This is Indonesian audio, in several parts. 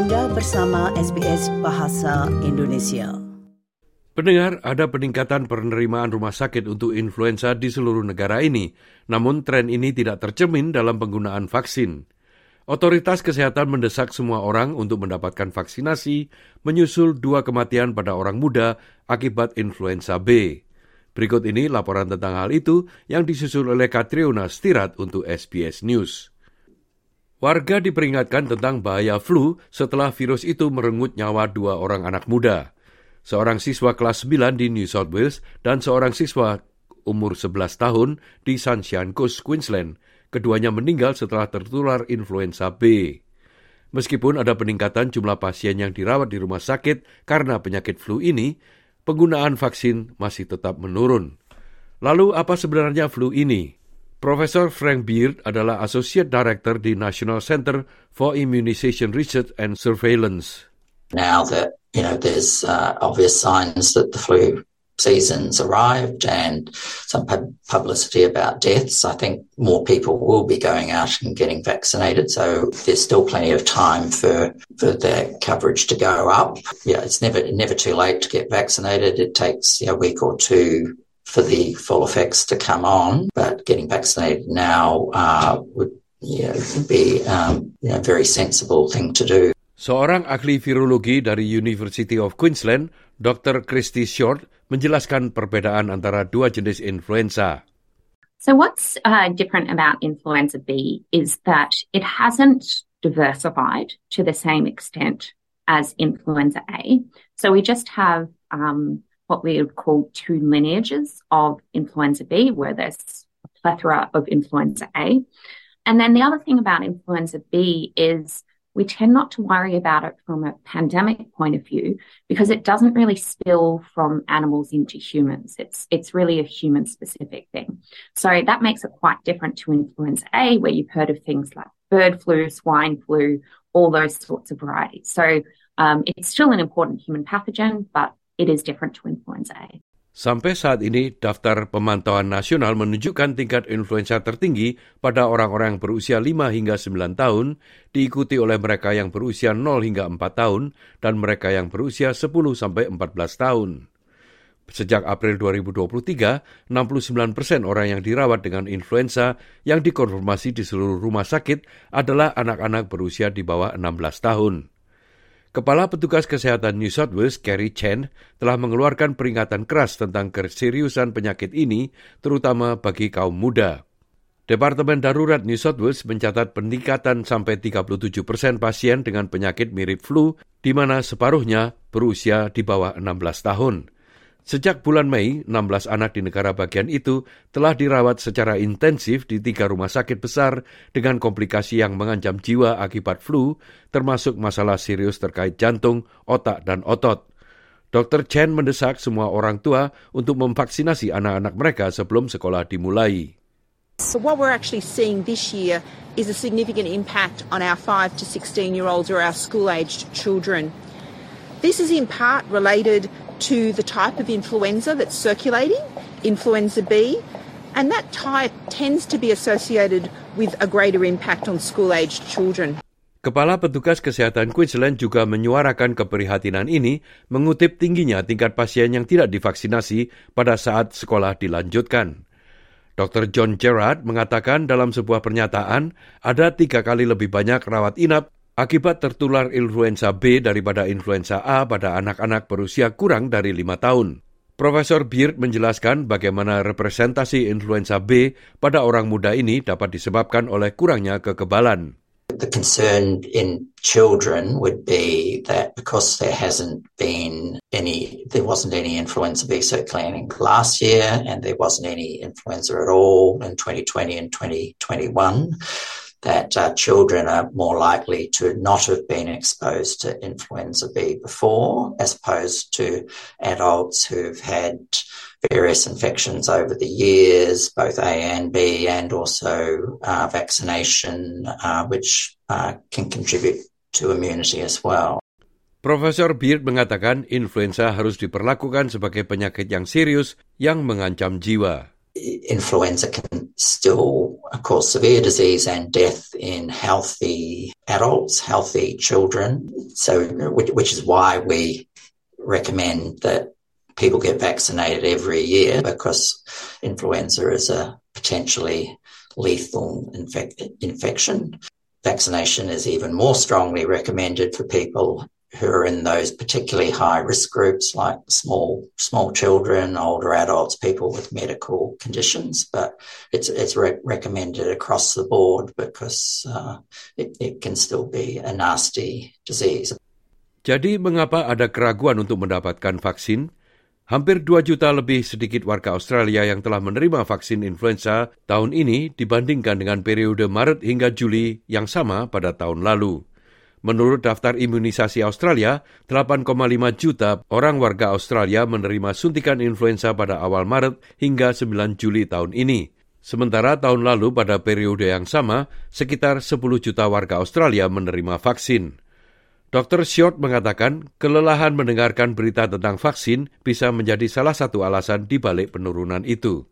Anda bersama SBS Bahasa Indonesia. Pendengar, ada peningkatan penerimaan rumah sakit untuk influenza di seluruh negara ini, namun tren ini tidak tercermin dalam penggunaan vaksin. Otoritas kesehatan mendesak semua orang untuk mendapatkan vaksinasi, menyusul dua kematian pada orang muda akibat influenza B. Berikut ini laporan tentang hal itu yang disusul oleh Katriona Stirat untuk SBS News. Warga diperingatkan tentang bahaya flu setelah virus itu merenggut nyawa dua orang anak muda. Seorang siswa kelas 9 di New South Wales dan seorang siswa umur 11 tahun di Sunshine Coast, Queensland. Keduanya meninggal setelah tertular influenza B. Meskipun ada peningkatan jumlah pasien yang dirawat di rumah sakit karena penyakit flu ini, penggunaan vaksin masih tetap menurun. Lalu apa sebenarnya flu ini? Profesor Frank Beard adalah Associate Director di National Center for Immunization Research and Surveillance. Now that you know there's uh, obvious signs that the flu season's arrived and some publicity about deaths, I think more people will be going out and getting vaccinated. So there's still plenty of time for for that coverage to go up. Yeah, it's never never too late to get vaccinated. It takes you know, a week or two for the full effects to come on, but getting vaccinated now uh, would you know, be um, you know, a very sensible thing to do. Seorang ahli virologi dari University of Queensland, Dr. Christy Short, menjelaskan perbedaan antara dua jenis influenza. So what's uh, different about influenza B is that it hasn't diversified to the same extent as influenza A. So we just have um, what we would call two lineages of influenza B, where there's a plethora of influenza A. And then the other thing about influenza B is we tend not to worry about it from a pandemic point of view because it doesn't really spill from animals into humans. It's it's really a human specific thing. So that makes it quite different to influenza A, where you've heard of things like bird flu, swine flu, all those sorts of varieties. So um, it's still an important human pathogen, but it is different to influenza A. Sampai saat ini, daftar pemantauan nasional menunjukkan tingkat influenza tertinggi pada orang-orang berusia 5 hingga 9 tahun, diikuti oleh mereka yang berusia 0 hingga 4 tahun, dan mereka yang berusia 10 sampai 14 tahun. Sejak April 2023, 69 persen orang yang dirawat dengan influenza yang dikonfirmasi di seluruh rumah sakit adalah anak-anak berusia di bawah 16 tahun. Kepala Petugas Kesehatan New South Wales, Kerry Chen, telah mengeluarkan peringatan keras tentang keseriusan penyakit ini, terutama bagi kaum muda. Departemen Darurat New South Wales mencatat peningkatan sampai 37 persen pasien dengan penyakit mirip flu, di mana separuhnya berusia di bawah 16 tahun. Sejak bulan Mei, 16 anak di negara bagian itu telah dirawat secara intensif di tiga rumah sakit besar dengan komplikasi yang mengancam jiwa akibat flu, termasuk masalah serius terkait jantung, otak, dan otot. Dr. Chen mendesak semua orang tua untuk memvaksinasi anak-anak mereka sebelum sekolah dimulai. So what we're actually seeing this year is a significant impact on our 5 to 16 year olds or our school-aged children. This is in part related to the type of influenza that's circulating, influenza B, and that type tends to be associated with a greater impact on school-aged children. Kepala Petugas Kesehatan Queensland juga menyuarakan keprihatinan ini mengutip tingginya tingkat pasien yang tidak divaksinasi pada saat sekolah dilanjutkan. Dr. John Gerard mengatakan dalam sebuah pernyataan ada tiga kali lebih banyak rawat inap akibat tertular influenza B daripada influenza A pada anak-anak berusia kurang dari lima tahun. Profesor Beard menjelaskan bagaimana representasi influenza B pada orang muda ini dapat disebabkan oleh kurangnya kekebalan. The concern in children would be that because there hasn't been any, there wasn't any influenza B circulating last year, and there wasn't any influenza at all in 2020 and 2021 that uh, children are more likely to not have been exposed to influenza B before, as opposed to adults who've had various infections over the years, both A and B, and also uh, vaccination, uh, which uh, can contribute to immunity as well. Profesor Beard mengatakan influenza harus diperlakukan sebagai penyakit yang serius yang mengancam jiwa. Influenza can still uh, cause severe disease and death in healthy adults, healthy children. So, which, is why we recommend that people get vaccinated every year because influenza is a potentially lethal infec- infection. Vaccination is even more strongly recommended for people who are in those particularly high risk groups like small small children, older adults, people with medical conditions. But it's it's re- recommended across the board because uh, it, it can still be a nasty disease. Jadi mengapa ada keraguan untuk mendapatkan vaksin? Hampir 2 juta lebih sedikit warga Australia yang telah menerima vaksin influenza tahun ini dibandingkan dengan periode Maret hingga Juli yang sama pada tahun lalu. Menurut daftar imunisasi Australia, 8,5 juta orang warga Australia menerima suntikan influenza pada awal Maret hingga 9 Juli tahun ini. Sementara tahun lalu pada periode yang sama, sekitar 10 juta warga Australia menerima vaksin. Dr. Short mengatakan kelelahan mendengarkan berita tentang vaksin bisa menjadi salah satu alasan di balik penurunan itu.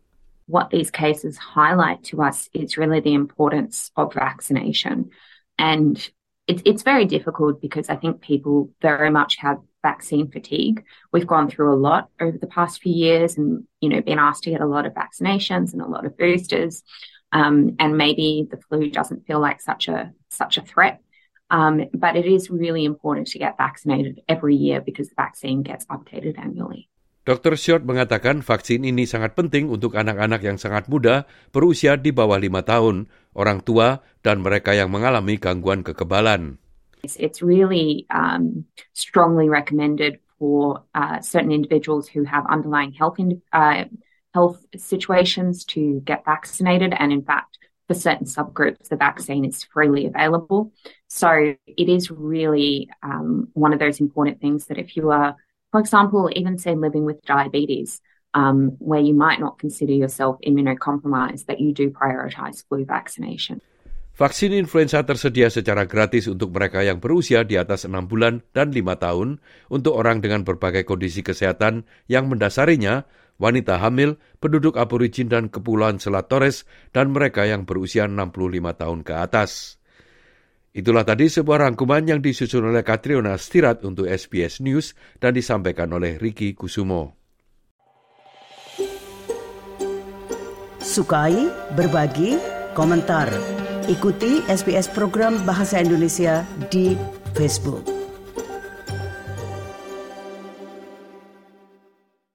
What these cases highlight to us is really the importance of vaccination. And it's it's very difficult because I think people very much have vaccine fatigue. We've gone through a lot over the past few years, and you know, been asked to get a lot of vaccinations and a lot of boosters, um, and maybe the flu doesn't feel like such a such a threat. Um, but it is really important to get vaccinated every year because the vaccine gets updated annually. Dr. Short mengatakan vaksin ini sangat penting untuk anak-anak yang sangat muda berusia di bawah lima tahun, orang tua, dan mereka yang mengalami gangguan kekebalan. It's really um, strongly recommended for uh, certain individuals who have underlying health in, uh, health situations to get vaccinated, and in fact, for certain subgroups, the vaccine is freely available. So it is really um, one of those important things that if you are For example, even say living with diabetes, um, where you might not consider yourself immunocompromised, that you do prioritize flu vaccination. Vaksin influenza tersedia secara gratis untuk mereka yang berusia di atas 6 bulan dan 5 tahun, untuk orang dengan berbagai kondisi kesehatan yang mendasarinya, wanita hamil, penduduk aborigin dan kepulauan Selat Torres, dan mereka yang berusia 65 tahun ke atas. Itulah tadi sebuah rangkuman yang disusun oleh Katriona Stirat untuk SBS News dan disampaikan oleh Ricky Kusumo. Sukai, berbagi, komentar. Ikuti SBS program Bahasa Indonesia di Facebook.